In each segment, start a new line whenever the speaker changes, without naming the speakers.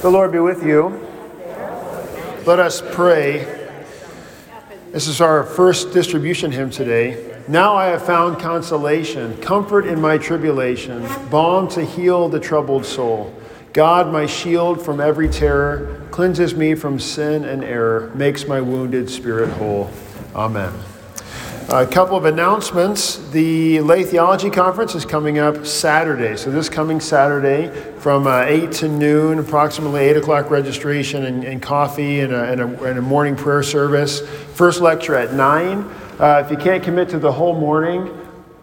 The Lord be with you. Let us pray. This is our first distribution hymn today. Now I have found consolation, comfort in my tribulation, balm to heal the troubled soul. God, my shield from every terror, cleanses me from sin and error, makes my wounded spirit whole. Amen. A couple of announcements. The Lay Theology Conference is coming up Saturday. So, this coming Saturday from uh, 8 to noon, approximately 8 o'clock registration and, and coffee and a, and, a, and a, morning prayer service. First lecture at 9. Uh, if you can't commit to the whole morning,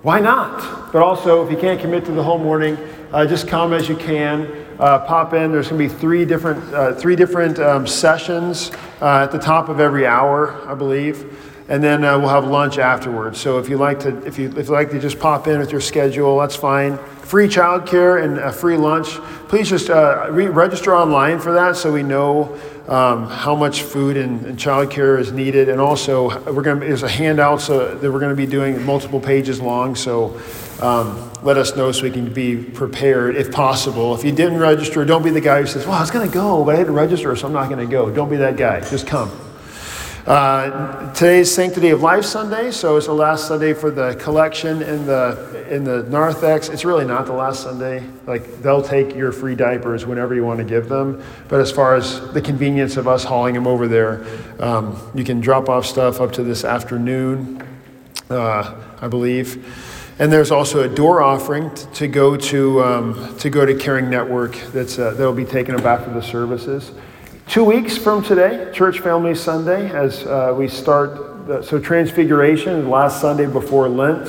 why not? But also, if you can't commit to the whole morning, uh, just come as you can. Uh, pop in. There's going to be three different, uh, three different um, sessions uh, at the top of every hour, I believe and then uh, we'll have lunch afterwards. So if you like to, if you if you like to just pop in with your schedule, that's fine. Free childcare and a free lunch. Please just uh, re- register online for that, so we know um, how much food and, and childcare is needed. And also, we're going to there's a handout so that we're going to be doing multiple pages long. So. Um, let us know so we can be prepared if possible. If you didn't register, don't be the guy who says, Well, I was going to go, but I didn't register, so I'm not going to go. Don't be that guy. Just come. Uh, today's Sanctity of Life Sunday, so it's the last Sunday for the collection in the in the narthex. It's really not the last Sunday. Like they'll take your free diapers whenever you want to give them. But as far as the convenience of us hauling them over there, um, you can drop off stuff up to this afternoon, uh, I believe. And there's also a door offering to go to um, to go to Caring Network that's uh, that'll be taken up after the services. Two weeks from today, Church Family Sunday, as uh, we start, the, so Transfiguration, last Sunday before Lent.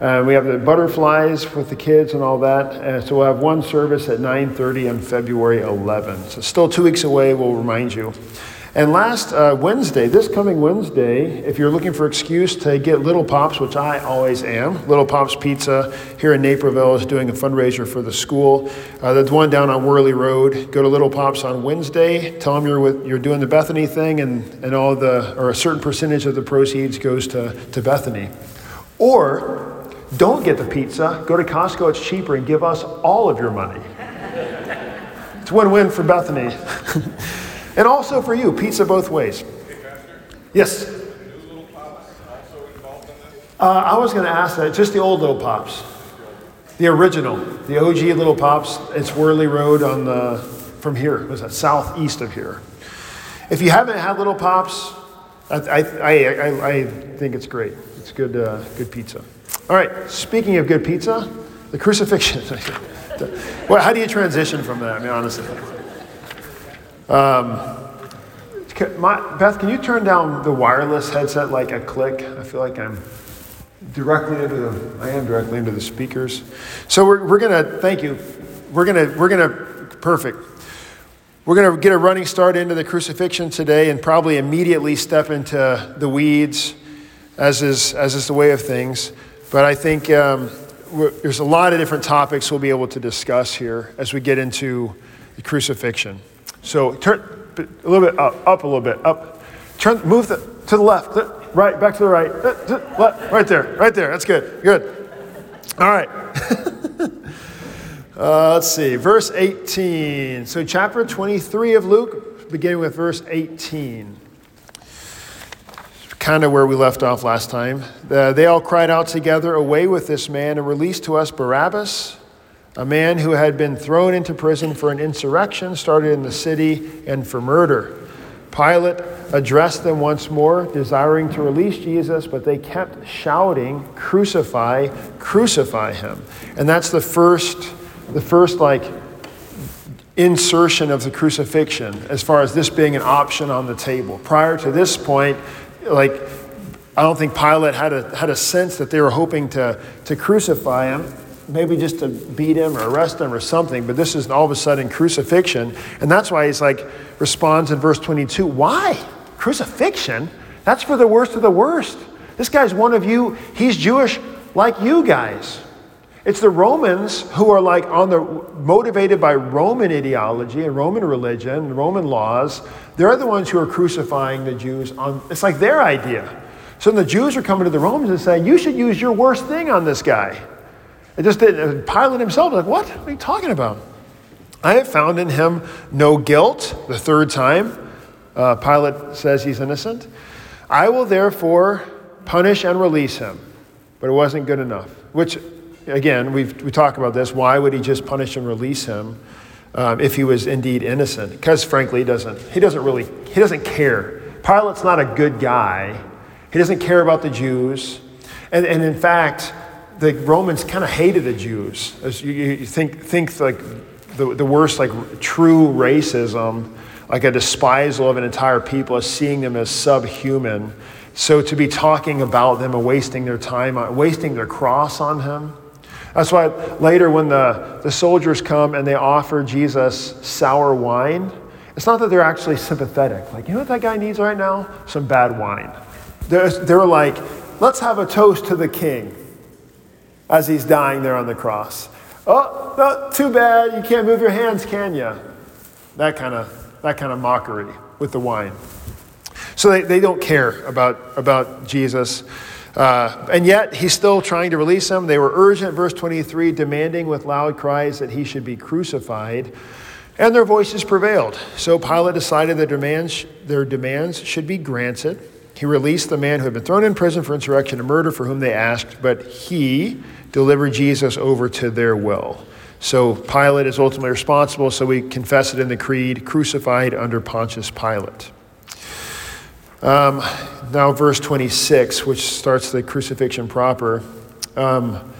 Uh, we have the butterflies with the kids and all that. Uh, so we'll have one service at 9.30 on February 11th. So still two weeks away, we'll remind you. And last uh, Wednesday, this coming Wednesday, if you're looking for excuse to get Little Pops, which I always am, Little Pops Pizza here in Naperville is doing a fundraiser for the school. Uh, there's one down on Worley Road. Go to Little Pops on Wednesday. Tell them you're with, you're doing the Bethany thing, and, and all the or a certain percentage of the proceeds goes to, to Bethany. Or don't get the pizza. Go to Costco. It's cheaper, and give us all of your money. It's win-win for Bethany. And also for you, pizza both ways. Yes? Uh, I was going to ask that. Just the old Little Pops. The original. The OG Little Pops. It's Worley Road on the, from here. Was that southeast of here? If you haven't had Little Pops, I, I, I, I think it's great. It's good, uh, good pizza. All right, speaking of good pizza, the crucifixion. well, how do you transition from that? I mean, honestly. Um, my, Beth, can you turn down the wireless headset like a click? I feel like I'm directly into the, I am directly into the speakers. So we're, we're going to, thank you. We're going to, we're going to, perfect. We're going to get a running start into the crucifixion today and probably immediately step into the weeds, as is, as is the way of things. But I think um, there's a lot of different topics we'll be able to discuss here as we get into the crucifixion. So turn a little bit up, up a little bit, up. Turn, move the, to the left, right, back to the right, left, right there, right there. That's good, good. All right. uh, let's see, verse 18. So chapter 23 of Luke, beginning with verse 18 kind of where we left off last time. Uh, they all cried out together, Away with this man, and release to us Barabbas a man who had been thrown into prison for an insurrection started in the city and for murder. Pilate addressed them once more, desiring to release Jesus, but they kept shouting, Crucify, crucify him. And that's the first, the first like insertion of the crucifixion as far as this being an option on the table. Prior to this point, like I don't think Pilate had a, had a sense that they were hoping to, to crucify him maybe just to beat him or arrest him or something, but this is all of a sudden crucifixion. And that's why he's like, responds in verse 22 Why? Crucifixion? That's for the worst of the worst. This guy's one of you, he's Jewish like you guys. It's the Romans who are like on the motivated by Roman ideology and Roman religion and Roman laws. They're the ones who are crucifying the Jews on it's like their idea. So the Jews are coming to the Romans and saying, You should use your worst thing on this guy. Just didn't. Pilate himself was like, what? What are you talking about? I have found in him no guilt, the third time. Uh, Pilate says he's innocent. I will therefore punish and release him. But it wasn't good enough, which, again, we've, we talk about this. Why would he just punish and release him um, if he was indeed innocent? Because, frankly, he doesn't, he doesn't really, he doesn't care. Pilate's not a good guy. He doesn't care about the Jews. And, and in fact, the Romans kind of hated the Jews. As you, you think, think like the, the worst, like true racism, like a despisal of an entire people, as seeing them as subhuman. So to be talking about them and wasting their time, on, wasting their cross on him. That's why later when the, the soldiers come and they offer Jesus sour wine, it's not that they're actually sympathetic. Like, you know what that guy needs right now? Some bad wine. They're, they're like, let's have a toast to the king as he's dying there on the cross. Oh, no, too bad. You can't move your hands, can you? That kind of, that kind of mockery with the wine. So they, they don't care about, about Jesus. Uh, and yet, he's still trying to release them. They were urgent, verse 23, demanding with loud cries that he should be crucified. And their voices prevailed. So Pilate decided their demands, their demands should be granted. He released the man who had been thrown in prison for insurrection and murder for whom they asked, but he delivered Jesus over to their will. So Pilate is ultimately responsible, so we confess it in the creed crucified under Pontius Pilate. Um, now, verse 26, which starts the crucifixion proper. Um,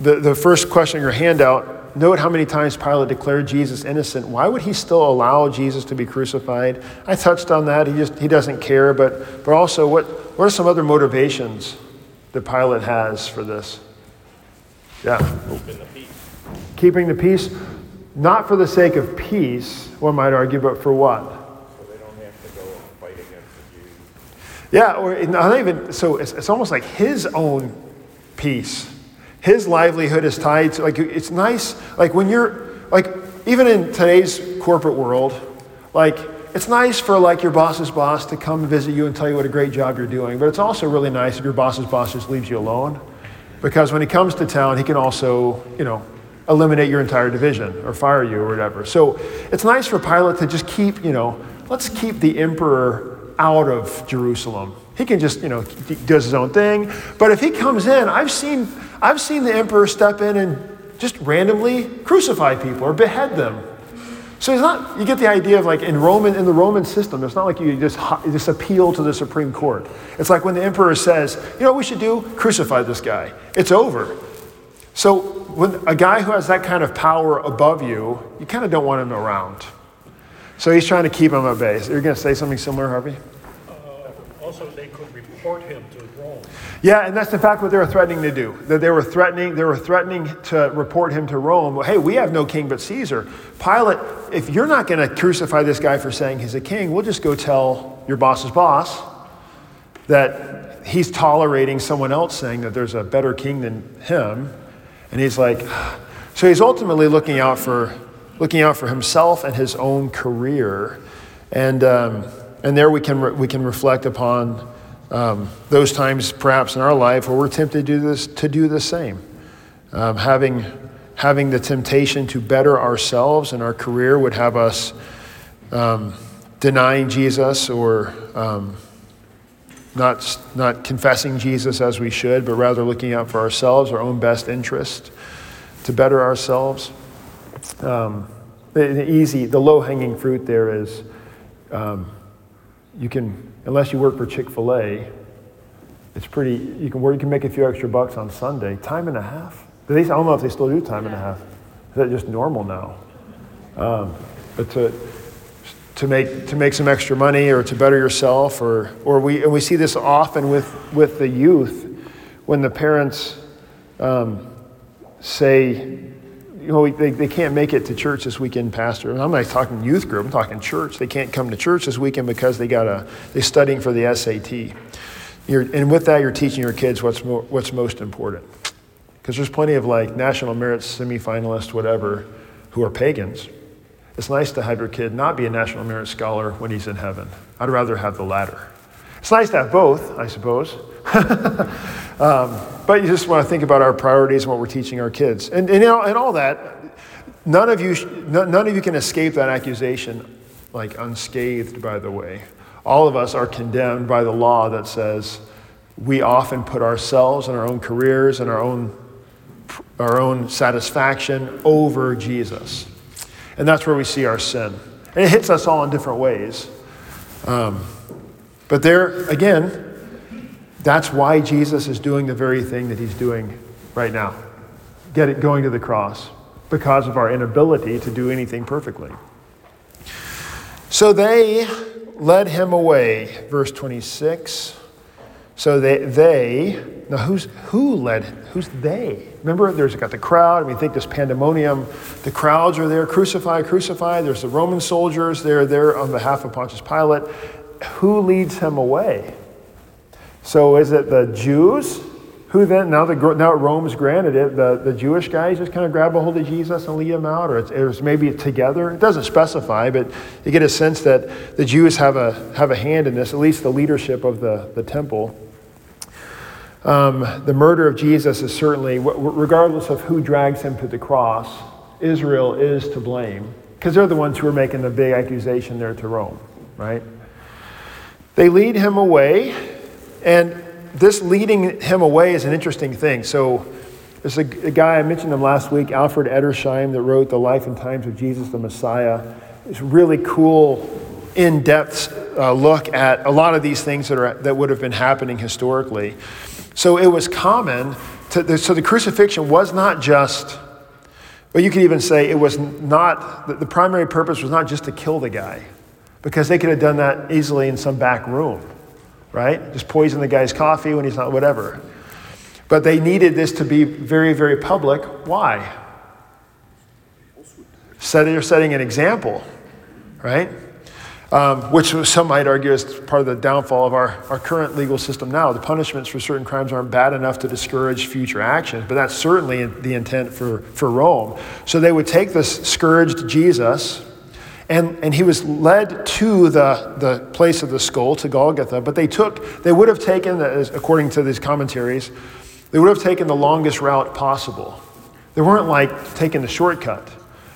the, the first question in your handout note how many times Pilate declared Jesus innocent. Why would he still allow Jesus to be crucified? I touched on that. He just he doesn't care, but, but also, what, what are some other motivations that Pilate has for this? Yeah. Keeping the peace. Keeping the peace, not for the sake of peace, one might argue, but for what?
So they don't have to go fight against the Jews.
Yeah, or not even, so it's, it's almost like his own peace. His livelihood is tied to, like, it's nice, like when you're, like, even in today's corporate world, like, it's nice for like your boss's boss to come visit you and tell you what a great job you're doing, but it's also really nice if your boss's boss just leaves you alone because when he comes to town, he can also, you know, eliminate your entire division or fire you or whatever. So it's nice for Pilate to just keep, you know, let's keep the emperor out of Jerusalem. He can just, you know, does his own thing. But if he comes in, I've seen, I've seen the emperor step in and just randomly crucify people or behead them so it's not, you get the idea of like in Roman, in the Roman system, it's not like you just, you just appeal to the Supreme Court. It's like when the emperor says, you know what we should do? Crucify this guy. It's over. So when a guy who has that kind of power above you, you kind of don't want him around. So he's trying to keep him at bay. You're going to say something similar, Harvey?
Uh, also, they could report him to
yeah, and that's in fact what they were threatening to do. That they were threatening, they were threatening to report him to Rome. Well, hey, we have no king but Caesar. Pilate, if you're not going to crucify this guy for saying he's a king, we'll just go tell your boss's boss that he's tolerating someone else saying that there's a better king than him. And he's like, so he's ultimately looking out for looking out for himself and his own career. And um, and there we can re- we can reflect upon um, those times perhaps in our life where we're tempted to do this to do the same. Um, having having the temptation to better ourselves and our career would have us um, denying jesus or um, not, not confessing jesus as we should but rather looking out for ourselves our own best interest to better ourselves. Um, the, the, easy the low-hanging fruit there is um, you can unless you work for Chick fil A, it's pretty, you can work, you can make a few extra bucks on Sunday. Time and a half? At least I don't know if they still do time and a half. Is that just normal now? Um, but to, to make, to make some extra money or to better yourself, or, or we, and we see this often with, with the youth when the parents um, say, you know, they, they can't make it to church this weekend, Pastor. And I'm not talking youth group, I'm talking church. They can't come to church this weekend because they got a, they're studying for the SAT. You're, and with that, you're teaching your kids what's, mo- what's most important. Because there's plenty of like national merit semifinalists, whatever, who are pagans. It's nice to have your kid not be a national merit scholar when he's in heaven. I'd rather have the latter. It's nice to have both, I suppose. um, but you just want to think about our priorities and what we're teaching our kids. And, and, and all that, none of you, none of you can escape that accusation like unscathed, by the way. All of us are condemned by the law that says we often put ourselves and our own careers and our own, our own satisfaction over Jesus. And that's where we see our sin. And it hits us all in different ways. Um, but there, again, that's why Jesus is doing the very thing that he's doing right now get it going to the cross because of our inability to do anything perfectly. So they led him away, verse 26. So they, they now who's who led who's they? Remember, there's got the crowd. I mean, think this pandemonium. The crowds are there, crucify, crucify. There's the Roman soldiers. They're there on behalf of Pontius Pilate. Who leads him away? So is it the Jews who then, now, the, now Rome's granted it, the, the Jewish guys just kind of grab a hold of Jesus and lead him out, or it's, it's maybe together. It doesn't specify, but you get a sense that the Jews have a, have a hand in this, at least the leadership of the, the temple. Um, the murder of Jesus is certainly, regardless of who drags him to the cross, Israel is to blame, because they're the ones who are making the big accusation there to Rome, right? They lead him away, and this leading him away is an interesting thing. So, there's a, a, guy, I mentioned him last week, Alfred Edersheim, that wrote The Life and Times of Jesus the Messiah. It's really cool, in depth uh, look at a lot of these things that, are, that would have been happening historically. So, it was common, to, so the crucifixion was not just, well, you could even say it was not, the, the primary purpose was not just to kill the guy, because they could have done that easily in some back room right? Just poison the guy's coffee when he's not, whatever. But they needed this to be very, very public. Why? Set, they're setting an example, right? Um, which some might argue is part of the downfall of our, our current legal system now. The punishments for certain crimes aren't bad enough to discourage future actions, but that's certainly the intent for, for Rome. So they would take this scourged Jesus, and, and he was led to the, the place of the skull, to Golgotha, but they took, they would have taken, according to these commentaries, they would have taken the longest route possible. They weren't like taking the shortcut,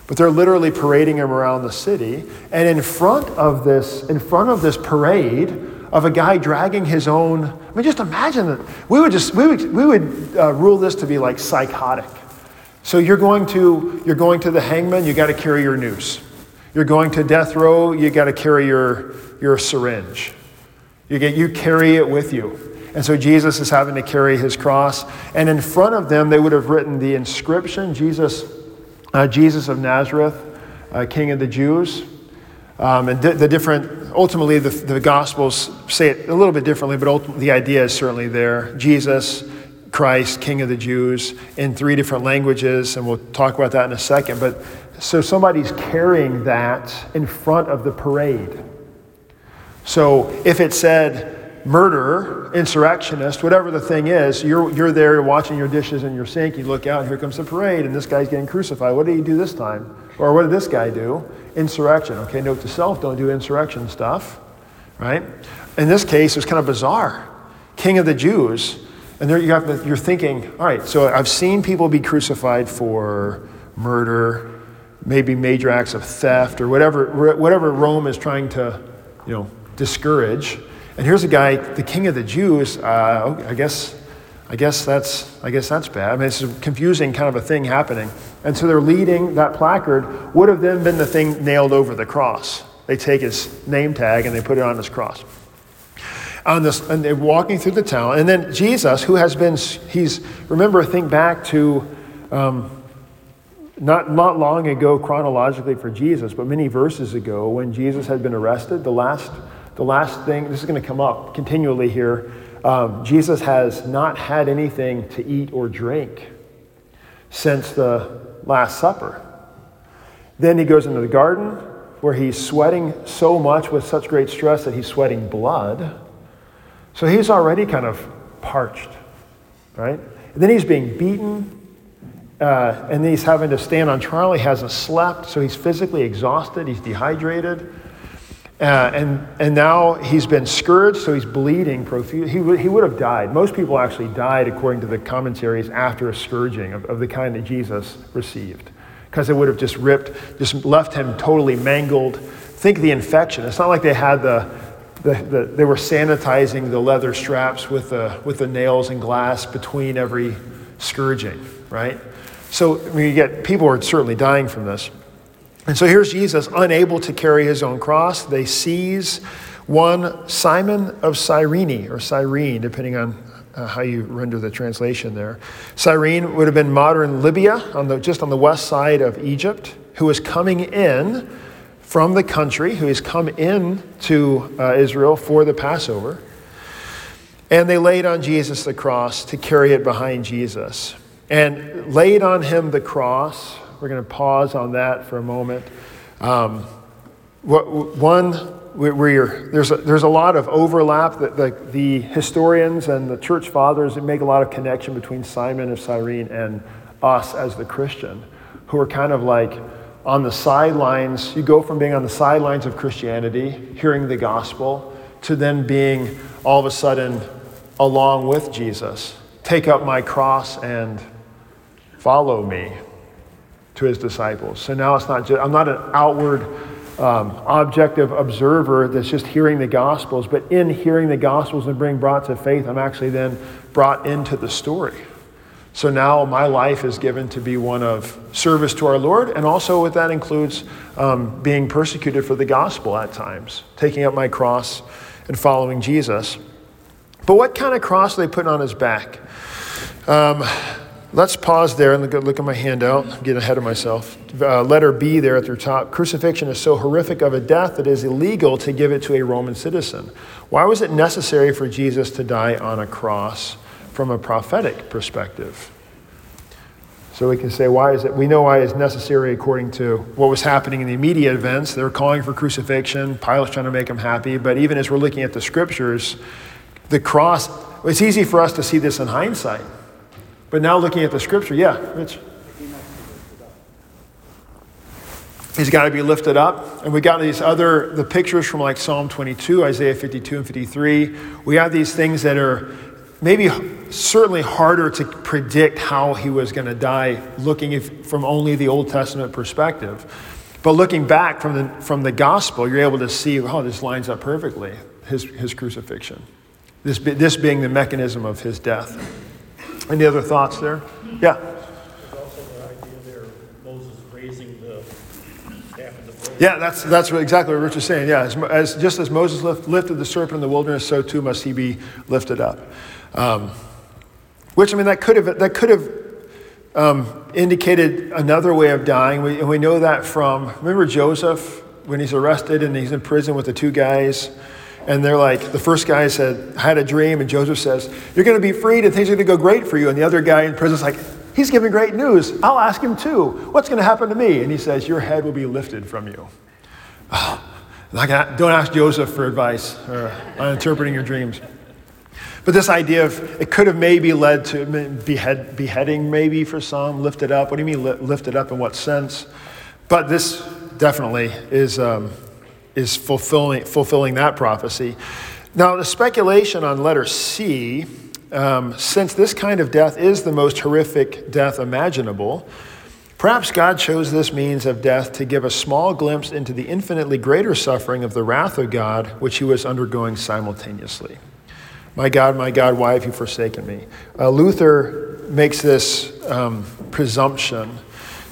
but they're literally parading him around the city. And in front of this, in front of this parade of a guy dragging his own, I mean, just imagine that. We would just, we would, we would uh, rule this to be like psychotic. So you're going to, you're going to the hangman, you got to carry your noose. You're going to death row, you got to carry your, your syringe. You, get, you carry it with you. And so Jesus is having to carry his cross. And in front of them, they would have written the inscription Jesus, uh, Jesus of Nazareth, uh, King of the Jews. Um, and di- the different, ultimately, the, the Gospels say it a little bit differently, but the idea is certainly there. Jesus, Christ, King of the Jews, in three different languages, and we'll talk about that in a second. But so somebody's carrying that in front of the parade. So if it said murder, insurrectionist, whatever the thing is, you're, you're there watching your dishes in your sink, you look out, and here comes the parade, and this guy's getting crucified. What did he do this time? Or what did this guy do? Insurrection. Okay, note to self, don't do insurrection stuff, right? In this case, it's kind of bizarre. King of the Jews. And there you have, you're thinking, all right, so I've seen people be crucified for murder, maybe major acts of theft or whatever, whatever Rome is trying to, you know, discourage. And here's a guy, the king of the Jews. Uh, I guess, I guess that's, I guess that's bad. I mean, it's a confusing kind of a thing happening. And so they're leading that placard. Would have then been the thing nailed over the cross. They take his name tag and they put it on his cross. On this, and they're walking through the town, and then Jesus, who has been, he's remember, think back to. Um, not, not long ago, chronologically for Jesus, but many verses ago, when Jesus had been arrested, the last, the last thing, this is going to come up continually here. Um, Jesus has not had anything to eat or drink since the Last Supper. Then he goes into the garden where he's sweating so much with such great stress that he's sweating blood. So he's already kind of parched, right? And then he's being beaten uh, and he's having to stand on trial. He hasn't slept, so he's physically exhausted. He's dehydrated. Uh, and, and now he's been scourged, so he's bleeding profusely. He, w- he would have died. Most people actually died, according to the commentaries, after a scourging of, of the kind that Jesus received. because it would have just ripped, just left him totally mangled. Think the infection. It's not like they had the, the, the they were sanitizing the leather straps with the, with the nails and glass between every scourging, right? So you get people are certainly dying from this. And so here's Jesus, unable to carry his own cross. They seize one Simon of Cyrene, or Cyrene, depending on uh, how you render the translation there. Cyrene would have been modern Libya, on the, just on the west side of Egypt, who was coming in from the country, who has come in to uh, Israel for the Passover. And they laid on Jesus the cross to carry it behind Jesus. And laid on him the cross. We're going to pause on that for a moment. Um, one there's a, there's a lot of overlap. that the, the, historians and the church fathers make a lot of connection between Simon of Cyrene and us as the Christian, who are kind of like on the sidelines. You go from being on the sidelines of Christianity, hearing the gospel, to then being all of a sudden along with Jesus. Take up my cross and follow me to his disciples. So now it's not just, I'm not an outward um, objective observer that's just hearing the Gospels, but in hearing the Gospels and being brought to faith, I'm actually then brought into the story. So now my life is given to be one of service to our Lord, and also what that includes um, being persecuted for the gospel at times, taking up my cross and following Jesus. But what kind of cross are they putting on his back? Um, Let's pause there and look, at my handout. I'm getting ahead of myself. Uh, letter B there at the top. Crucifixion is so horrific of a death that it is illegal to give it to a Roman citizen. Why was it necessary for Jesus to die on a cross from a prophetic perspective? So we can say, why is it? We know why it's necessary according to what was happening in the immediate events. They're calling for crucifixion. Pilate's trying to make them happy. But even as we're looking at the scriptures, the cross, it's easy for us to see this in hindsight. But now looking at the scripture, yeah, Rich. He's got to be lifted up. And we got these other, the pictures from like Psalm 22, Isaiah 52 and 53. We have these things that are maybe certainly harder to predict how he was going to die looking if, from only the Old Testament perspective. But looking back from the, from the gospel, you're able to see, oh, this lines up perfectly, his, his crucifixion. This, this being the mechanism of his death. Any other thoughts there? Yeah.
There's also idea there of Moses raising the staff the
Yeah, that's, that's what, exactly what Rich is saying. Yeah, as, as, just as Moses lift, lifted the serpent in the wilderness, so too must he be lifted up. Um, which, I mean, that could have, that could have um, indicated another way of dying. We, and we know that from, remember Joseph when he's arrested and he's in prison with the two guys? And they're like, the first guy said, I had a dream, and Joseph says, You're going to be freed and things are going to go great for you. And the other guy in prison's like, He's giving great news. I'll ask him too. What's going to happen to me? And he says, Your head will be lifted from you. Oh, don't ask Joseph for advice or, on interpreting your dreams. But this idea of it could have maybe led to behead, beheading, maybe for some, lifted up. What do you mean lifted up in what sense? But this definitely is. Um, is fulfilling, fulfilling that prophecy. Now, the speculation on letter C, um, since this kind of death is the most horrific death imaginable, perhaps God chose this means of death to give a small glimpse into the infinitely greater suffering of the wrath of God, which he was undergoing simultaneously. My God, my God, why have you forsaken me? Uh, Luther makes this um, presumption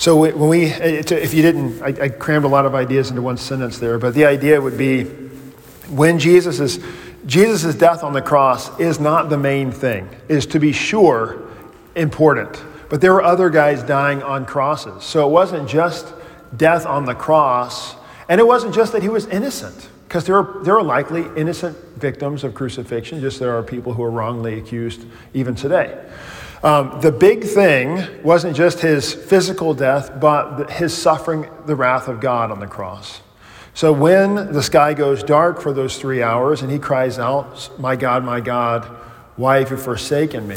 so when we, if you didn't, I, I crammed a lot of ideas into one sentence there, but the idea would be when Jesus is, Jesus' death on the cross is not the main thing, is to be sure important. But there were other guys dying on crosses. So it wasn't just death on the cross, and it wasn't just that he was innocent, because there are, there are likely innocent victims of crucifixion, just there are people who are wrongly accused even today. Um, the big thing wasn't just his physical death, but his suffering the wrath of God on the cross. So when the sky goes dark for those three hours and he cries out, My God, my God, why have you forsaken me?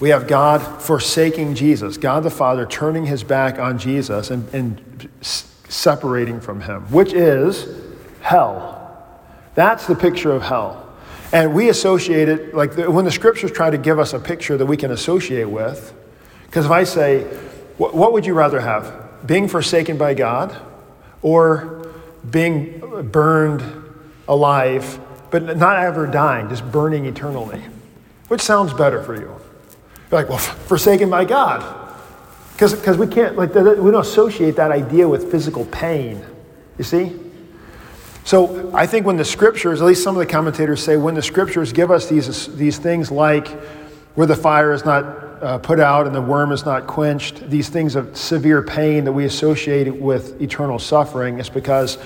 We have God forsaking Jesus, God the Father turning his back on Jesus and, and separating from him, which is hell. That's the picture of hell. And we associate it, like the, when the scriptures try to give us a picture that we can associate with, because if I say, what, what would you rather have? being forsaken by God or being burned alive, but not ever dying, just burning eternally? Which sounds better for you? You're like, well, forsaken by God. Because we can't, like, we don't associate that idea with physical pain. You see? So I think when the scriptures, at least some of the commentators say, when the scriptures give us these, these things like where the fire is not uh, put out and the worm is not quenched, these things of severe pain that we associate with eternal suffering, is because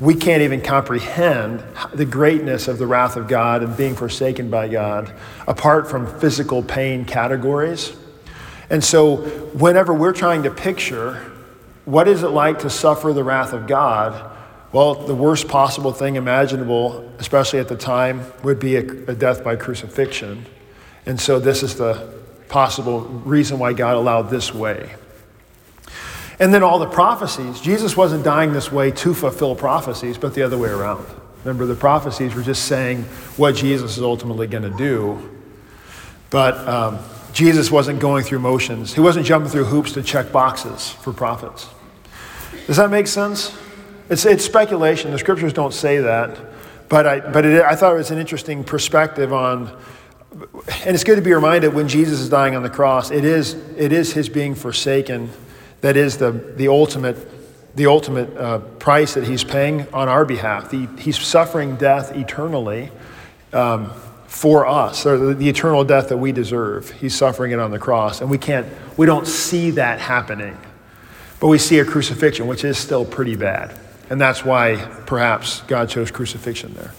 we can't even comprehend the greatness of the wrath of God and being forsaken by God apart from physical pain categories. And so, whenever we're trying to picture what is it like to suffer the wrath of God, well, the worst possible thing imaginable, especially at the time, would be a, a death by crucifixion. And so, this is the possible reason why God allowed this way. And then all the prophecies. Jesus wasn't dying this way to fulfill prophecies, but the other way around. Remember, the prophecies were just saying what Jesus is ultimately going to do. But um, Jesus wasn't going through motions, he wasn't jumping through hoops to check boxes for prophets. Does that make sense? It's, it's speculation. The scriptures don't say that. But, I, but it, I thought it was an interesting perspective on, and it's good to be reminded when Jesus is dying on the cross, it is, it is his being forsaken that is the, the ultimate, the ultimate uh, price that he's paying on our behalf. The, he's suffering death eternally um, for us, or the, the eternal death that we deserve. He's suffering it on the cross, and we can't, we don't see that happening. But we see a crucifixion, which is still pretty bad. And that's why perhaps God chose crucifixion there.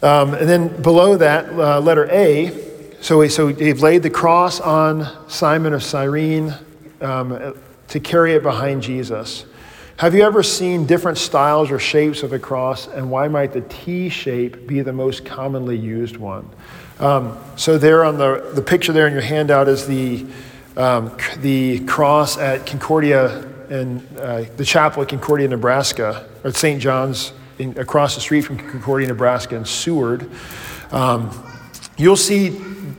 Um, and then below that, uh, letter A, so, he, so they've laid the cross on Simon of Cyrene um, to carry it behind Jesus. Have you ever seen different styles or shapes of a cross, and why might the T shape be the most commonly used one? Um, so, there on the, the picture there in your handout is the, um, the cross at Concordia in uh, the chapel at Concordia, Nebraska, or St. John's in, across the street from Concordia, Nebraska, in Seward. Um, you'll see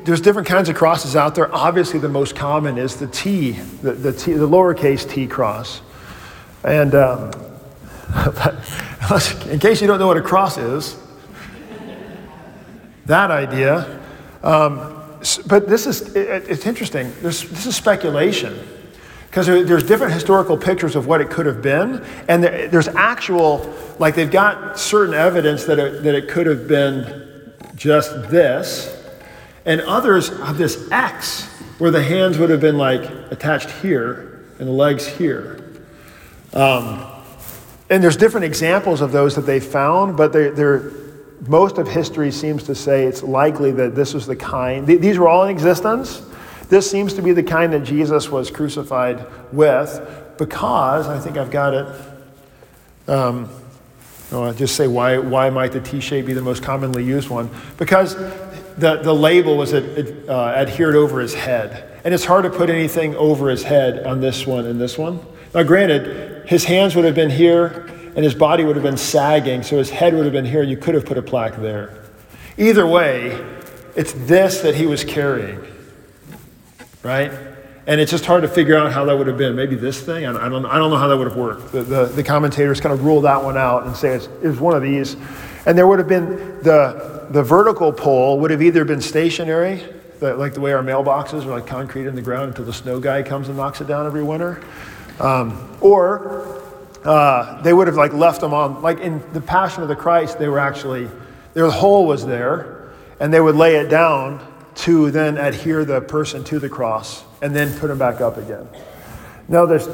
there's different kinds of crosses out there. Obviously, the most common is the T, the, the, T, the lowercase t cross. And um, in case you don't know what a cross is, that idea. Um, but this is, it, it's interesting. There's, this is speculation because there's different historical pictures of what it could have been. And there's actual, like they've got certain evidence that it, that it could have been just this and others have this X where the hands would have been like attached here and the legs here. Um, and there's different examples of those that they found, but they're, they're, most of history seems to say it's likely that this was the kind, th- these were all in existence. This seems to be the kind that Jesus was crucified with because, I think I've got it. Um, no, I'll just say why, why might the T shape be the most commonly used one? Because the, the label was uh, adhered over his head. And it's hard to put anything over his head on this one and this one. Now, granted, his hands would have been here and his body would have been sagging, so his head would have been here, you could have put a plaque there. Either way, it's this that he was carrying, right? And it's just hard to figure out how that would have been. Maybe this thing? I don't, I don't know how that would have worked. The, the, the commentators kind of rule that one out and say it's, it was one of these. And there would have been the, the vertical pole would have either been stationary, like the way our mailboxes are like concrete in the ground until the snow guy comes and knocks it down every winter, um, or uh, they would have like left them on, like in the Passion of the Christ, they were actually, their hole was there, and they would lay it down to then adhere the person to the cross and then put them back up again. Now, there's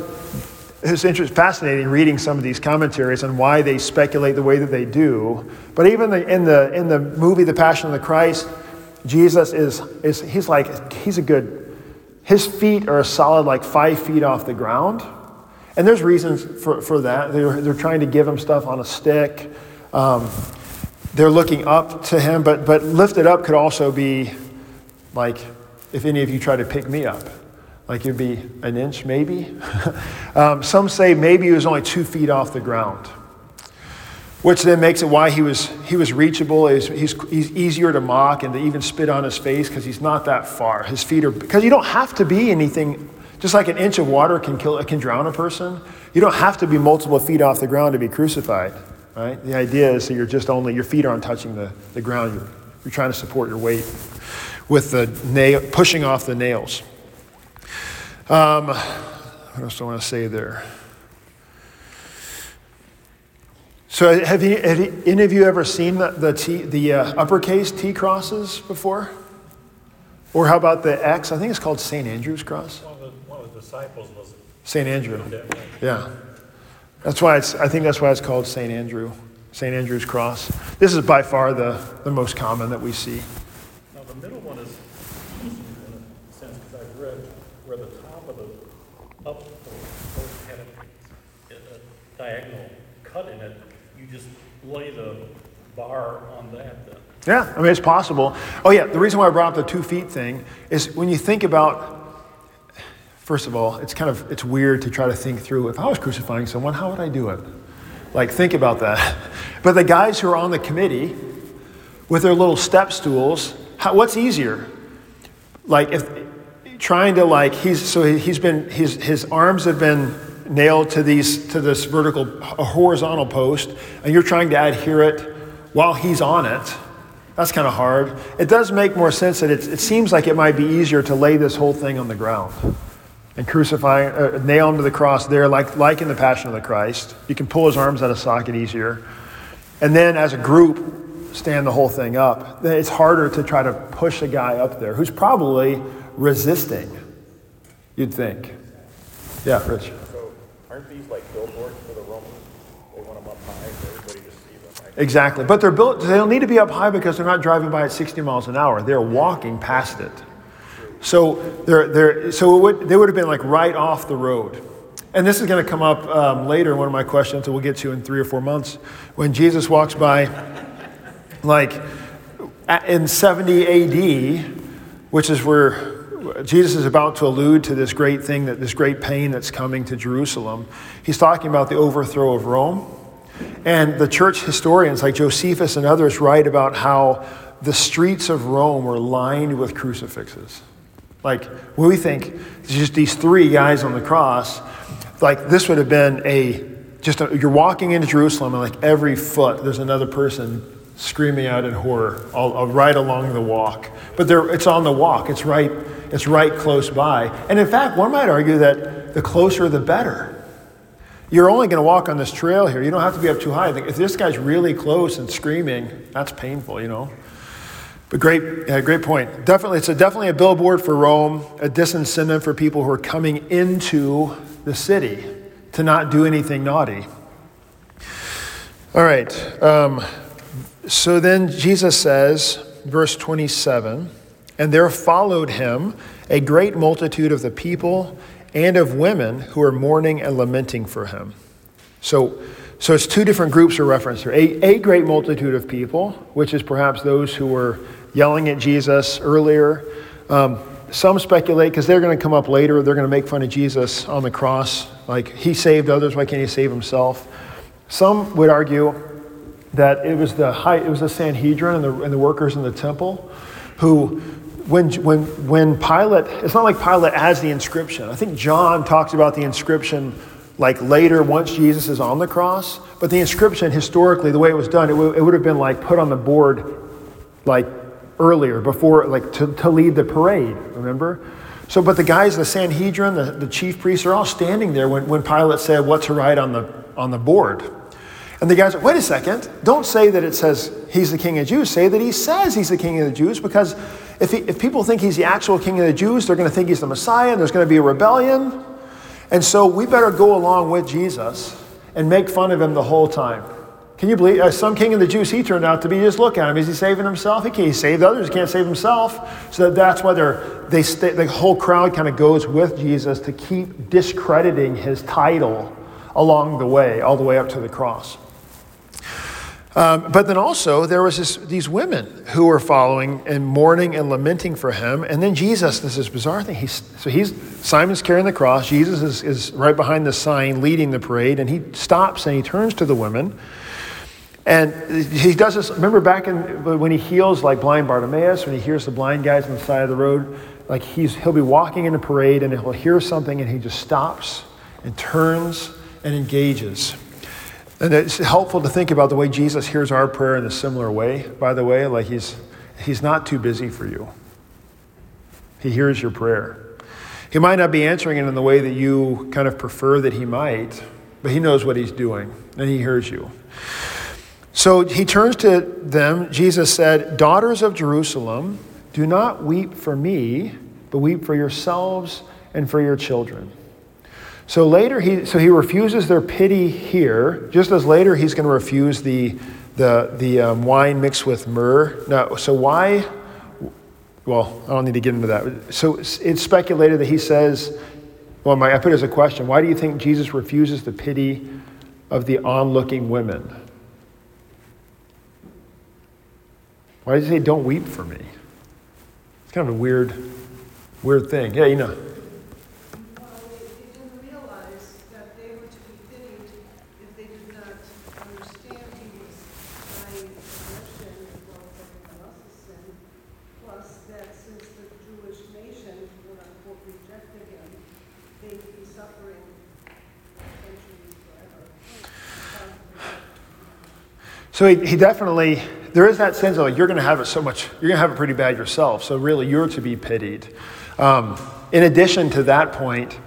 it's interesting, fascinating reading some of these commentaries on why they speculate the way that they do. But even the, in, the, in the movie The Passion of the Christ, Jesus is, is he's like, he's a good, his feet are a solid like five feet off the ground. And there's reasons for, for that. They're, they're trying to give him stuff on a stick. Um, they're looking up to him, but, but lifted up could also be like if any of you try to pick me up like it'd be an inch maybe. um, some say maybe he was only two feet off the ground, which then makes it why he was, he was reachable. He's, he's, he's easier to mock and to even spit on his face because he's not that far. His feet are, because you don't have to be anything Just like an inch of water can kill, can drown a person, you don't have to be multiple feet off the ground to be crucified, right? The idea is that you're just only your feet aren't touching the, the ground. You're, you're trying to support your weight with the nail pushing off the nails. Um, what else do I want to say there? So, have, you, have you, any of you ever seen the, the, T, the uh, uppercase T crosses before? Or how about the X? I think it's called St. Andrew's cross.
One of the, one of the disciples was
St. Andrew. Yeah. That's why it's, I think that's why it's called St. Andrew, St. Andrew's cross. This is by far the, the most common that we see.
Now, the middle one is easy in a sense, because I've read where the top of the up post had a, a diagonal cut in it, you just lay the bar on that then.
Yeah, I mean, it's possible. Oh, yeah, the reason why I brought up the two feet thing is when you think about, first of all, it's kind of, it's weird to try to think through, if I was crucifying someone, how would I do it? Like, think about that. But the guys who are on the committee with their little step stools, how, what's easier? Like, if trying to, like, he's, so he's been, his, his arms have been nailed to these, to this vertical, horizontal post, and you're trying to adhere it while he's on it. That's kind of hard. It does make more sense that it's, it seems like it might be easier to lay this whole thing on the ground and crucify, uh, nail him to the cross there, like, like in the Passion of the Christ. You can pull his arms out of socket easier. And then as a group, stand the whole thing up. It's harder to try to push a guy up there who's probably resisting, you'd think. Yeah, Rich.
Aren't these like billboards for the Romans? They want them up high for everybody to see them. I-
Exactly. But they're built, they don't need to be up high because they're not driving by at 60 miles an hour. They're walking past it. So, they're, they're, so would, they would have been like right off the road. And this is going to come up um, later in one of my questions that we'll get to in three or four months. When Jesus walks by, like in 70 AD, which is where Jesus is about to allude to this great thing, that this great pain that's coming to Jerusalem. He's talking about the overthrow of Rome. And the church historians like Josephus and others write about how the streets of Rome were lined with crucifixes. Like, we think just these three guys on the cross, like this would have been a just a, you're walking into Jerusalem and like every foot there's another person screaming out in horror all, all right along the walk. But it's on the walk. It's right. It's right close by. And in fact, one might argue that the closer the better. You're only going to walk on this trail here. You don't have to be up too high. If this guy's really close and screaming, that's painful, you know. But great, yeah, great point. Definitely, it's a, definitely a billboard for Rome, a disincentive for people who are coming into the city to not do anything naughty. All right. Um, so then Jesus says, verse 27, and there followed him a great multitude of the people and of women who are mourning and lamenting for him. So, so it's two different groups are referenced here. A, a great multitude of people, which is perhaps those who were yelling at Jesus earlier. Um, some speculate because they're going to come up later. They're going to make fun of Jesus on the cross, like he saved others. Why can't he save himself? Some would argue that it was the high, it was the Sanhedrin and the, and the workers in the temple who, when, when, when Pilate, it's not like Pilate adds the inscription. I think John talks about the inscription like later once Jesus is on the cross. But the inscription, historically, the way it was done, it, w- it would have been like put on the board like earlier, before, like to, to lead the parade, remember? So, but the guys, the Sanhedrin, the, the chief priests, are all standing there when, when Pilate said what to write on the, on the board. And the guys are, wait a second, don't say that it says he's the king of the Jews. Say that he says he's the king of the Jews because if, he, if people think he's the actual king of the Jews, they're going to think he's the Messiah and there's going to be a rebellion. And so we better go along with Jesus and make fun of him the whole time. Can you believe uh, some king of the Jews he turned out to be? Just look at him. Is he saving himself? He can't save others. He can't save himself. So that, that's why they stay, the whole crowd kind of goes with Jesus to keep discrediting his title along the way, all the way up to the cross. Um, but then also there was this, these women who were following and mourning and lamenting for him. And then Jesus, this is bizarre thing. He's, so he's Simon's carrying the cross. Jesus is, is right behind the sign, leading the parade, and he stops and he turns to the women. And he does this. Remember back in when he heals like blind Bartimaeus, when he hears the blind guys on the side of the road, like he's, he'll be walking in a parade and he'll hear something and he just stops and turns and engages. And it's helpful to think about the way Jesus hears our prayer in a similar way, by the way, like he's, he's not too busy for you. He hears your prayer. He might not be answering it in the way that you kind of prefer that he might, but he knows what he's doing and he hears you. So he turns to them. Jesus said, Daughters of Jerusalem, do not weep for me, but weep for yourselves and for your children. So later, he, so he refuses their pity here, just as later he's going to refuse the, the, the um, wine mixed with myrrh. Now, so why? Well, I don't need to get into that. So it's speculated that he says, well, my, I put it as a question why do you think Jesus refuses the pity of the onlooking women? Why does he say, don't weep for me? It's kind of a weird, weird thing. Yeah, you know. So he, he definitely, there is that sense of like, you're going to have it so much, you're going to have it pretty bad yourself. So really, you're to be pitied. Um, in addition to that point,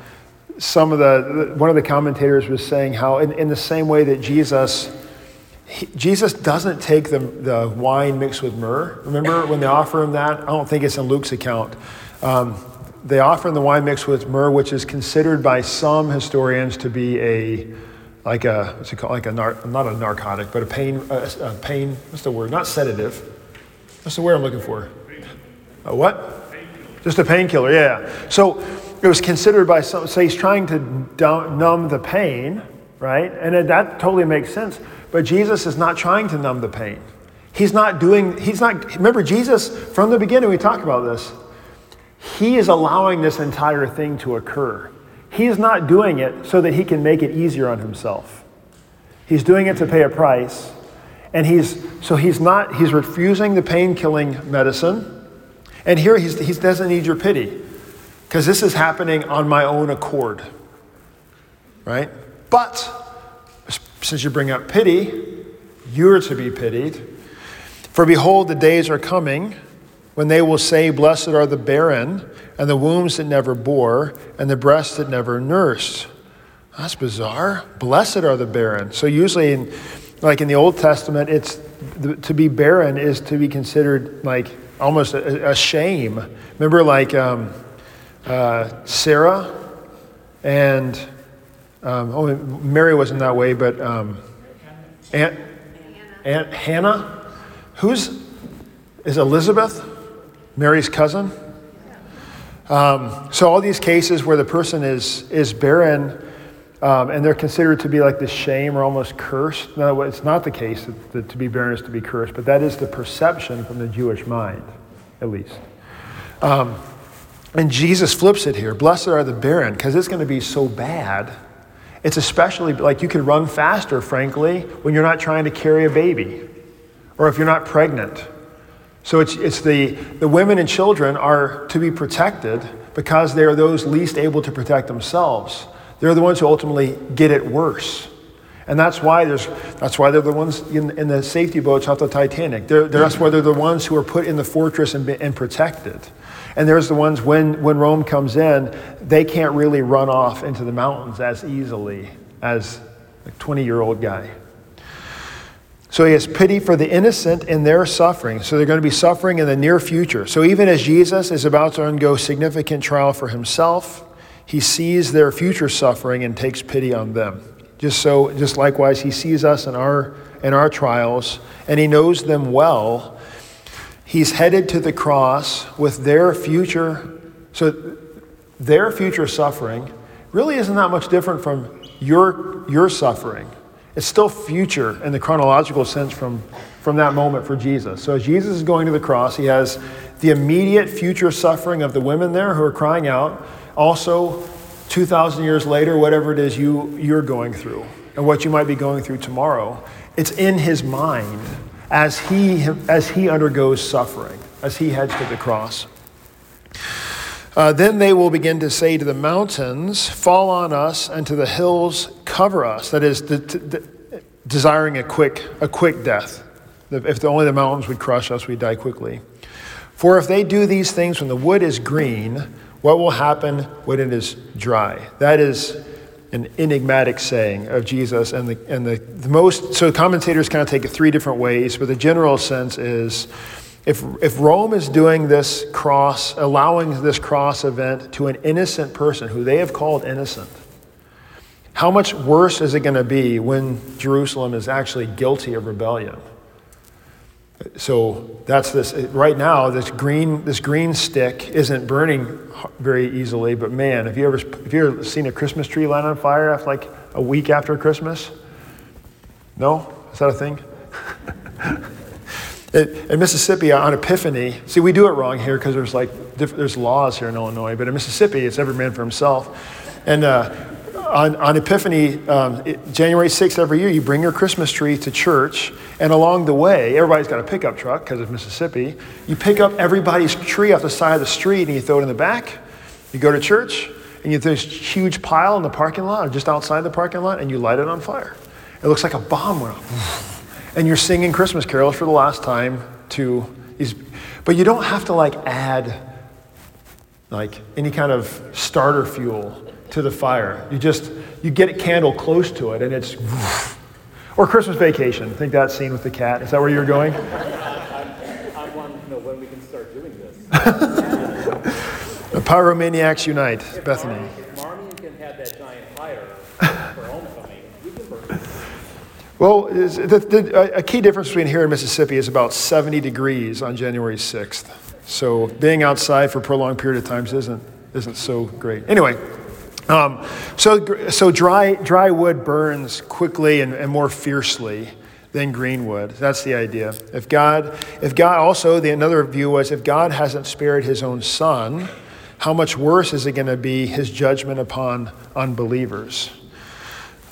some of the, one of the commentators was saying how, in, in the same way that Jesus, he, Jesus doesn't take the, the wine mixed with myrrh. Remember when they offer him that? I don't think it's in Luke's account. Um, they offer him the wine mixed with myrrh, which is considered by some historians to be a like a what's it called? Like a nar- not a narcotic, but a pain a, a pain. What's the word? Not sedative. What's the word I'm looking for? A what? Just a painkiller. Yeah. So it was considered by some. So he's trying to numb the pain, right? And it, that totally makes sense. But Jesus is not trying to numb the pain. He's not doing. He's not. Remember, Jesus from the beginning. We talked about this. He is allowing this entire thing to occur. He's not doing it so that he can make it easier on himself. He's doing it to pay a price. And he's, so he's not, he's refusing the pain killing medicine. And here he's, he doesn't need your pity because this is happening on my own accord. Right? But since you bring up pity, you're to be pitied. For behold, the days are coming when they will say, Blessed are the barren and the wombs that never bore, and the breasts that never nursed. That's bizarre. Blessed are the barren. So usually, in, like in the Old Testament, it's to be barren is to be considered like almost a, a shame. Remember, like um, uh, Sarah and um, Mary wasn't that way, but um, Aunt, Aunt Hannah, who's is Elizabeth, Mary's cousin? Um, so all these cases where the person is is barren um, and they're considered to be like this shame or almost cursed. No, it's not the case that, that, to be barren is to be cursed, but that is the perception from the Jewish mind, at least. Um, and Jesus flips it here. Blessed are the barren, because it's going to be so bad. It's especially like you can run faster, frankly, when you're not trying to carry a baby or if you're not pregnant so it's, it's the, the women and children are to be protected because they are those least able to protect themselves. They're the ones who ultimately get it worse. And that's why, there's, that's why they're the ones in, in the safety boats off the Titanic. They're, they're, that's why they're the ones who are put in the fortress and, and protected. And there's the ones when, when Rome comes in, they can't really run off into the mountains as easily as a 20 year old guy. So he has pity for the innocent in their suffering. So they're going to be suffering in the near future. So even as Jesus is about to undergo significant trial for himself, he sees their future suffering and takes pity on them. Just so, just likewise, he sees us in our in our trials, and he knows them well. He's headed to the cross with their future. So their future suffering really isn't that much different from your your suffering. It's still future in the chronological sense from, from that moment for Jesus. So as Jesus is going to the cross, he has the immediate future suffering of the women there who are crying out. Also, 2,000 years later, whatever it is you, you're going through and what you might be going through tomorrow, it's in his mind as he, as he undergoes suffering, as he heads to the cross. Uh, then they will begin to say to the mountains, Fall on us, and to the hills, cover us. That is, the, the, desiring a quick, a quick death. If only the mountains would crush us, we'd die quickly. For if they do these things when the wood is green, what will happen when it is dry? That is an enigmatic saying of Jesus. And, the, and the, the most, so commentators kind of take it three different ways, but the general sense is if, if Rome is doing this cross, allowing this cross event to an innocent person who they have called innocent, how much worse is it going to be when Jerusalem is actually guilty of rebellion? So that's this. Right now, this green this green stick isn't burning very easily. But man, have you ever have you ever seen a Christmas tree light on fire after like a week after Christmas? No, is that a thing? in Mississippi on Epiphany, see, we do it wrong here because there's like there's laws here in Illinois, but in Mississippi, it's every man for himself. And uh, on, on Epiphany, um, it, January 6th every year, you bring your Christmas tree to church, and along the way, everybody's got a pickup truck because of Mississippi. You pick up everybody's tree off the side of the street and you throw it in the back. You go to church, and you throw this huge pile in the parking lot or just outside the parking lot, and you light it on fire. It looks like a bomb went off. And you're singing Christmas carols for the last time to these. But you don't have to like add like any kind of starter fuel to the fire. You just, you get a candle close to it and it's, or Christmas vacation. Think that scene with the cat. Is that where you're going?
I, I want to know when we can start doing this.
the pyromaniacs unite, Bethany.
Marmion can have that giant fire for homecoming. We can burn
Well, the, the, a key difference between here and Mississippi is about 70 degrees on January 6th. So being outside for a prolonged period of times isn't, isn't so great. Anyway, um, so, so dry, dry wood burns quickly and, and more fiercely than green wood. That's the idea. If God, if God also, the another view was if God hasn't spared his own son, how much worse is it going to be his judgment upon unbelievers?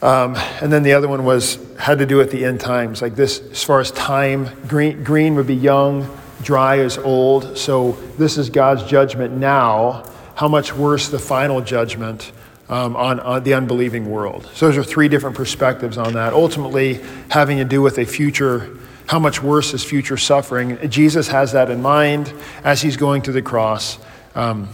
Um, and then the other one was had to do with the end times, like this as far as time. Green, green would be young, dry is old. So this is God's judgment now. How much worse the final judgment um, on, on, the unbelieving world. So those are three different perspectives on that. Ultimately, having to do with a future, how much worse is future suffering. Jesus has that in mind as he's going to the cross um,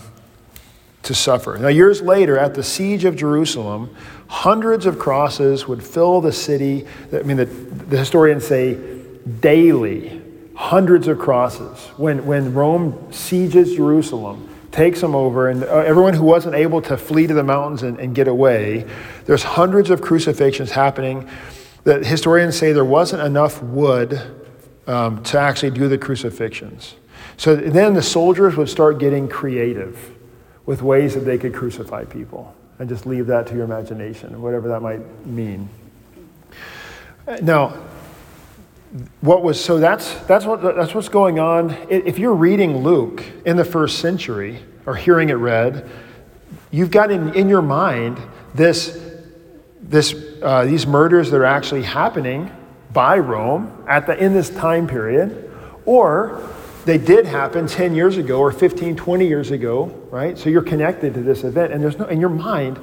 to suffer. Now, years later, at the siege of Jerusalem, hundreds of crosses would fill the city. I mean, the, the historians say daily, hundreds of crosses. When, when Rome sieges Jerusalem, takes them over, and uh, everyone who wasn't able to flee to the mountains and, and get away, there's hundreds of crucifixions happening. That historians say there wasn't enough wood um, to actually do the crucifixions. So then the soldiers would start getting creative with ways that they could crucify people. And just leave that to your imagination, whatever that might mean. Now, what was so that's that's what that's what's going on. If you're reading luke in the first century or hearing it read you've got in, in your mind this this uh, these murders that are actually happening by rome at the in this time period or they did happen 10 years ago or 15 20 years ago right? So you're connected to this event and there's no in your mind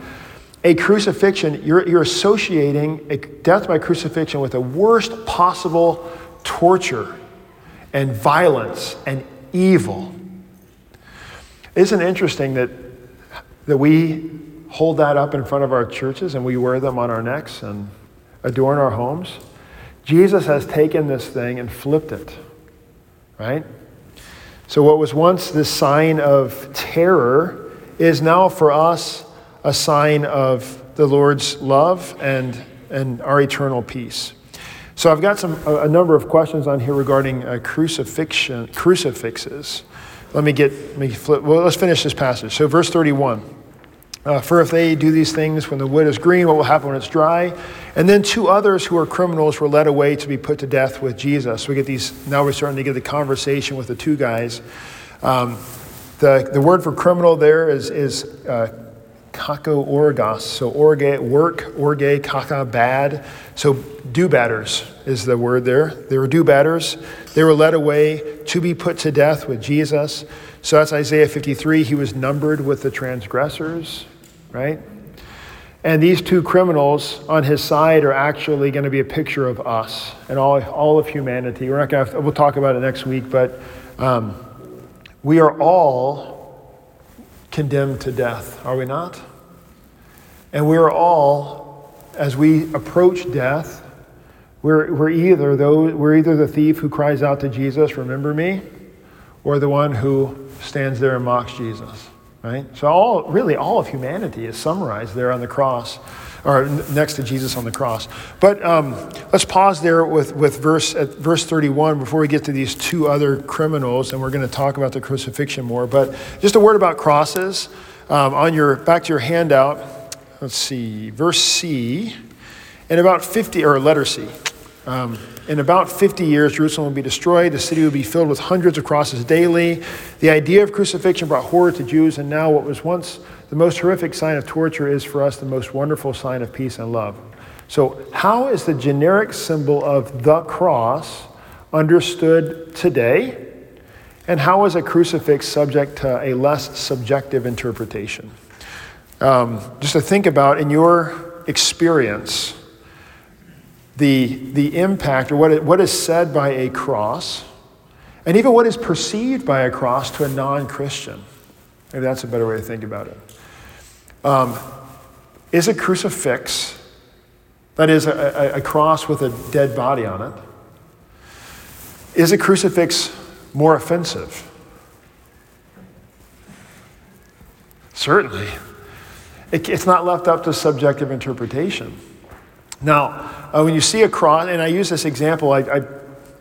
a crucifixion, you're, you're associating a death by crucifixion with the worst possible torture and violence and evil. Isn't it interesting that, that we hold that up in front of our churches and we wear them on our necks and adorn our homes? Jesus has taken this thing and flipped it, right? So, what was once this sign of terror is now for us a sign of the Lord's love and, and our eternal peace. So I've got some, a, a number of questions on here regarding uh, crucifixion, crucifixes. Let me get, let me flip, well, let's finish this passage. So verse 31. Uh, for if they do these things when the wood is green, what will happen when it's dry? And then two others who are criminals were led away to be put to death with Jesus. We get these, now we're starting to get the conversation with the two guys. Um, the, the word for criminal there is, is uh, kako orgos. So orge, work, orge, kaka, bad. So do-badders is the word there. They were do-badders. They were led away to be put to death with Jesus. So that's Isaiah 53. He was numbered with the transgressors, right? And these two criminals on his side are actually going to be a picture of us and all, all of humanity. We're not going to, we'll talk about it next week, but um, we are all condemned to death, are we not? And we are all, as we approach death, we're, we're, either those, we're either the thief who cries out to Jesus, remember me, or the one who stands there and mocks Jesus right? So all really all of humanity is summarized there on the cross, or next to Jesus on the cross. But um, let's pause there with with verse at verse 31 before we get to these two other criminals, and we're going to talk about the crucifixion more. But just a word about crosses um, on your back to your handout. Let's see, verse C, and about 50 or letter C. Um, in about 50 years, Jerusalem will be destroyed. The city will be filled with hundreds of crosses daily. The idea of crucifixion brought horror to Jews, and now what was once the most horrific sign of torture is for us the most wonderful sign of peace and love. So, how is the generic symbol of the cross understood today? And how is a crucifix subject to a less subjective interpretation? Um, just to think about in your experience, the, the impact or what, what is said by a cross, and even what is perceived by a cross to a non Christian. Maybe that's a better way to think about it. Um, is a crucifix, that is, a, a cross with a dead body on it, is a crucifix more offensive? Certainly. It, it's not left up to subjective interpretation. Now, uh, when you see a cross, and I use this example, I, I,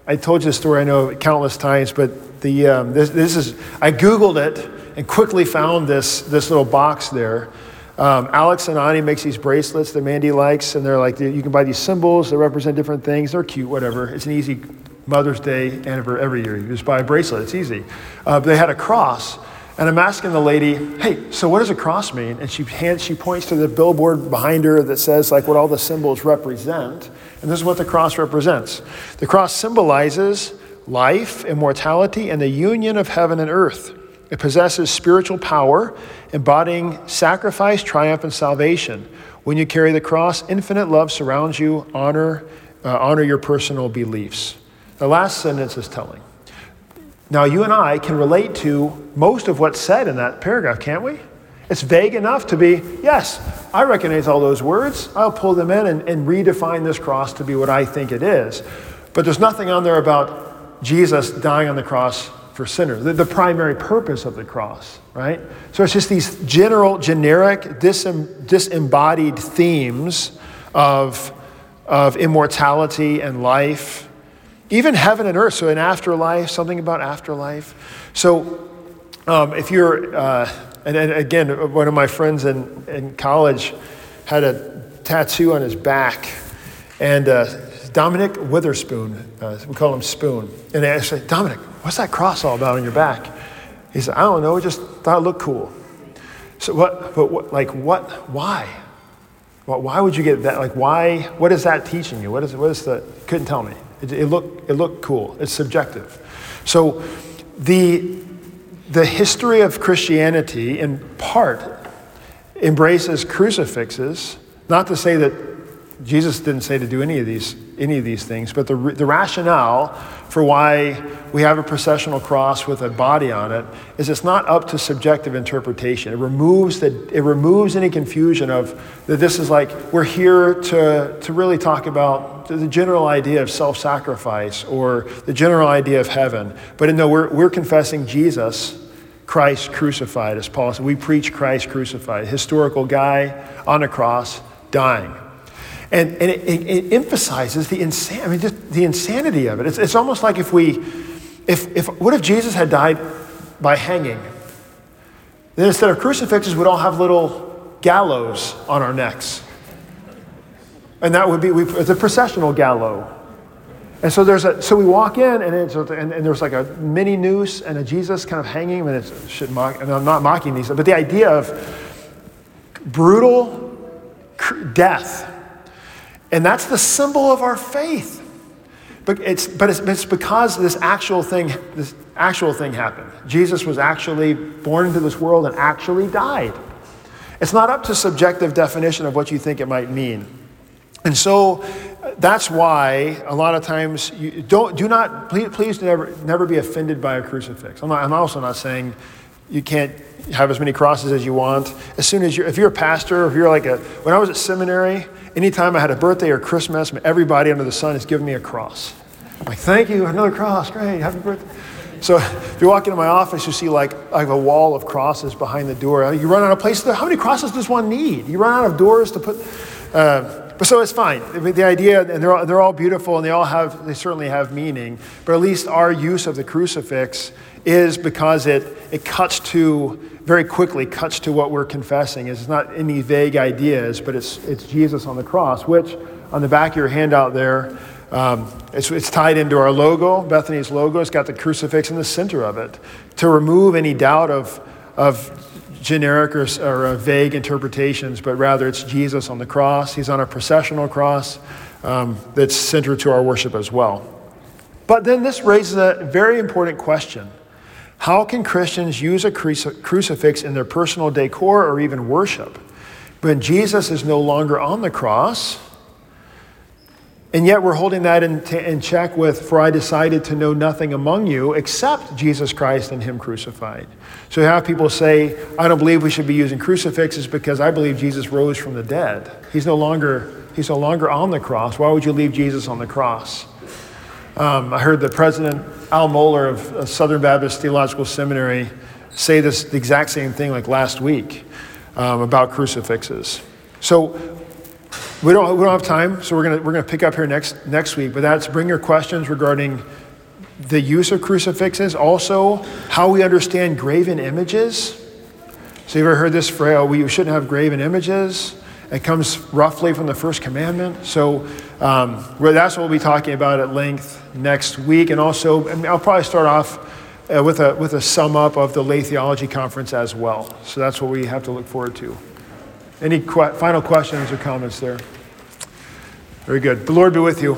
I told you this story, I know countless times, but the, um, this, this is, I Googled it and quickly found this, this little box there. Um, Alex and Ani makes these bracelets that Mandy likes, and they're like, you can buy these symbols that represent different things. They're cute, whatever. It's an easy Mother's Day anniversary every year. You just buy a bracelet, it's easy. Uh, they had a cross, and I'm asking the lady, hey, so what does a cross mean? And she, hands, she points to the billboard behind her that says like what all the symbols represent. And this is what the cross represents. The cross symbolizes life, immortality, and the union of heaven and earth. It possesses spiritual power, embodying sacrifice, triumph, and salvation. When you carry the cross, infinite love surrounds you. Honor, uh, honor your personal beliefs. The last sentence is telling. Now, you and I can relate to most of what's said in that paragraph, can't we? It's vague enough to be, yes, I recognize all those words. I'll pull them in and, and redefine this cross to be what I think it is. But there's nothing on there about Jesus dying on the cross for sinners, the, the primary purpose of the cross, right? So it's just these general, generic, disem, disembodied themes of, of immortality and life even heaven and earth. So, an afterlife, something about afterlife. So, um, if you're, uh, and, and, again, one of my friends in, in college had a tattoo on his back, and uh, Dominic Witherspoon, uh, we call him Spoon. And I said, Dominic, what's that cross all about on your back? He said, I don't know, I just thought it looked cool. So, what, but what, like, what, why? Why would you get that? Like, why, what is that teaching you? What is, what is the, couldn't tell me. It, it, looked, it looked cool. It's subjective. So the, the history of Christianity, in part, embraces crucifixes, not to say that Jesus didn't say to do any of these, any of these things, but the, the rationale for why we have a processional cross with a body on it is it's not up to subjective interpretation. It removes, the, it removes any confusion of that this is like we're here to, to really talk about the general idea of self sacrifice or the general idea of heaven. But no, we're, we're confessing Jesus, Christ crucified, as Paul said. We preach Christ crucified, historical guy on a cross dying. And, and it, it, it emphasizes the, insan- I mean, just the insanity of it. It's, it's almost like if we, if, if, what if Jesus had died by hanging? Then instead of crucifixes, we'd all have little gallows on our necks. And that would be, we, a processional gallows. And so there's a, so we walk in and, it's, and, and there's like a mini noose and a Jesus kind of hanging, and it's, should mock, and I'm not mocking these, but the idea of brutal death. And that's the symbol of our faith. But it's, but it's, it's because this actual thing, this actual thing happened. Jesus was actually born into this world and actually died. It's not up to subjective definition of what you think it might mean. And so that's why a lot of times you don't do not please, please never never be offended by a crucifix. I'm, not, I'm also not saying you can't have as many crosses as you want. As soon as you're, if you're a pastor, if you're like a, when I was at seminary, anytime I had a birthday or Christmas, everybody under the sun has given me a cross. I'm like, thank you, another cross, great, happy birthday. So if you walk into my office, you see like I have a wall of crosses behind the door. You run out of places. How many crosses does one need? You run out of doors to put. Uh, but so it's fine. The idea, and they're all, they're all beautiful, and they all have, they certainly have meaning. But at least our use of the crucifix is because it it cuts to very quickly cuts to what we're confessing. It's not any vague ideas, but it's it's Jesus on the cross, which on the back of your handout there. Um, it's, it's tied into our logo, Bethany's logo. It's got the crucifix in the center of it to remove any doubt of, of generic or, or uh, vague interpretations, but rather it's Jesus on the cross. He's on a processional cross um, that's centered to our worship as well. But then this raises a very important question. How can Christians use a crucifix in their personal decor or even worship when Jesus is no longer on the cross? And yet we're holding that in, in, check with, for I decided to know nothing among you except Jesus Christ and Him crucified. So you have people say, I don't believe we should be using crucifixes because I believe Jesus rose from the dead. He's no longer, he's no longer on the cross. Why would you leave Jesus on the cross? Um, I heard the president, Al Mohler of Southern Baptist Theological Seminary, say this the exact same thing like last week um, about crucifixes. So we don't, we don't have time, so we're going we're gonna pick up here next, next week. But that's bring your questions regarding the use of crucifixes, also how we understand graven images. So, you ever heard this phrase, oh, we shouldn't have graven images? It comes roughly from the first commandment. So, um, that's what we'll be talking about at length next week. And also, I'll probably start off uh, with, a, with a sum up of the Lay Theology Conference as well. So, that's what we have to look forward to. Any qu- final questions or comments there? Very good. The Lord be with you.